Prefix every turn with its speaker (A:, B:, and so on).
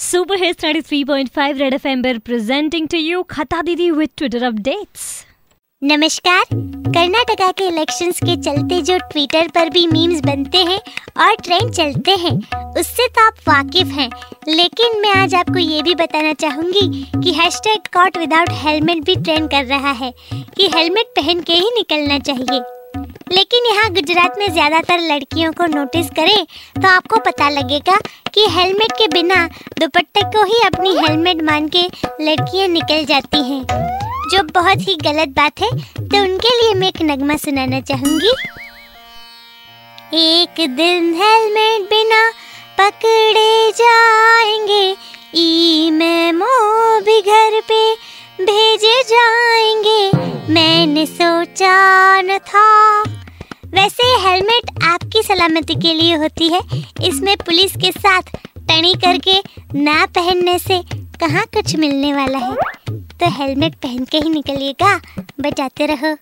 A: Super Hits 93.5 Red FM पर presenting to you खता दीदी with Twitter updates.
B: नमस्कार। कर्नाटका के इलेक्शंस के चलते जो ट्विटर पर भी मीम्स बनते हैं और ट्रेंड चलते हैं, उससे तो आप वाकिफ हैं। लेकिन मैं आज आपको ये भी बताना चाहूँगी कि हैशटैग कॉट विदाउट हेलमेट भी ट्रेंड कर रहा है कि हेलमेट पहन के ही निकलना चाहिए। लेकिन यहाँ गुजरात में ज़्यादातर लड़कियों को नोटिस करें तो आपको पता लगेगा कि हेलमेट के बिना दुपट्टे को ही अपनी हेलमेट मान के लड़कियाँ निकल जाती हैं। जो बहुत ही गलत बात है तो उनके लिए मैं एक नगमा सुनाना चाहूँगी। एक दिन हेलमेट बिना पकड़े जाएँगे ई भी घर पे भेजे जाएँगे। मैंने सोचा न था वैसे हेलमेट आपकी सलामती के लिए होती है। इसमें पुलिस के साथ टणी करके ना पहनने से कहाँ कुछ मिलने वाला है? तो हेलमेट पहन के ही निकलिएगा बचाते रहो।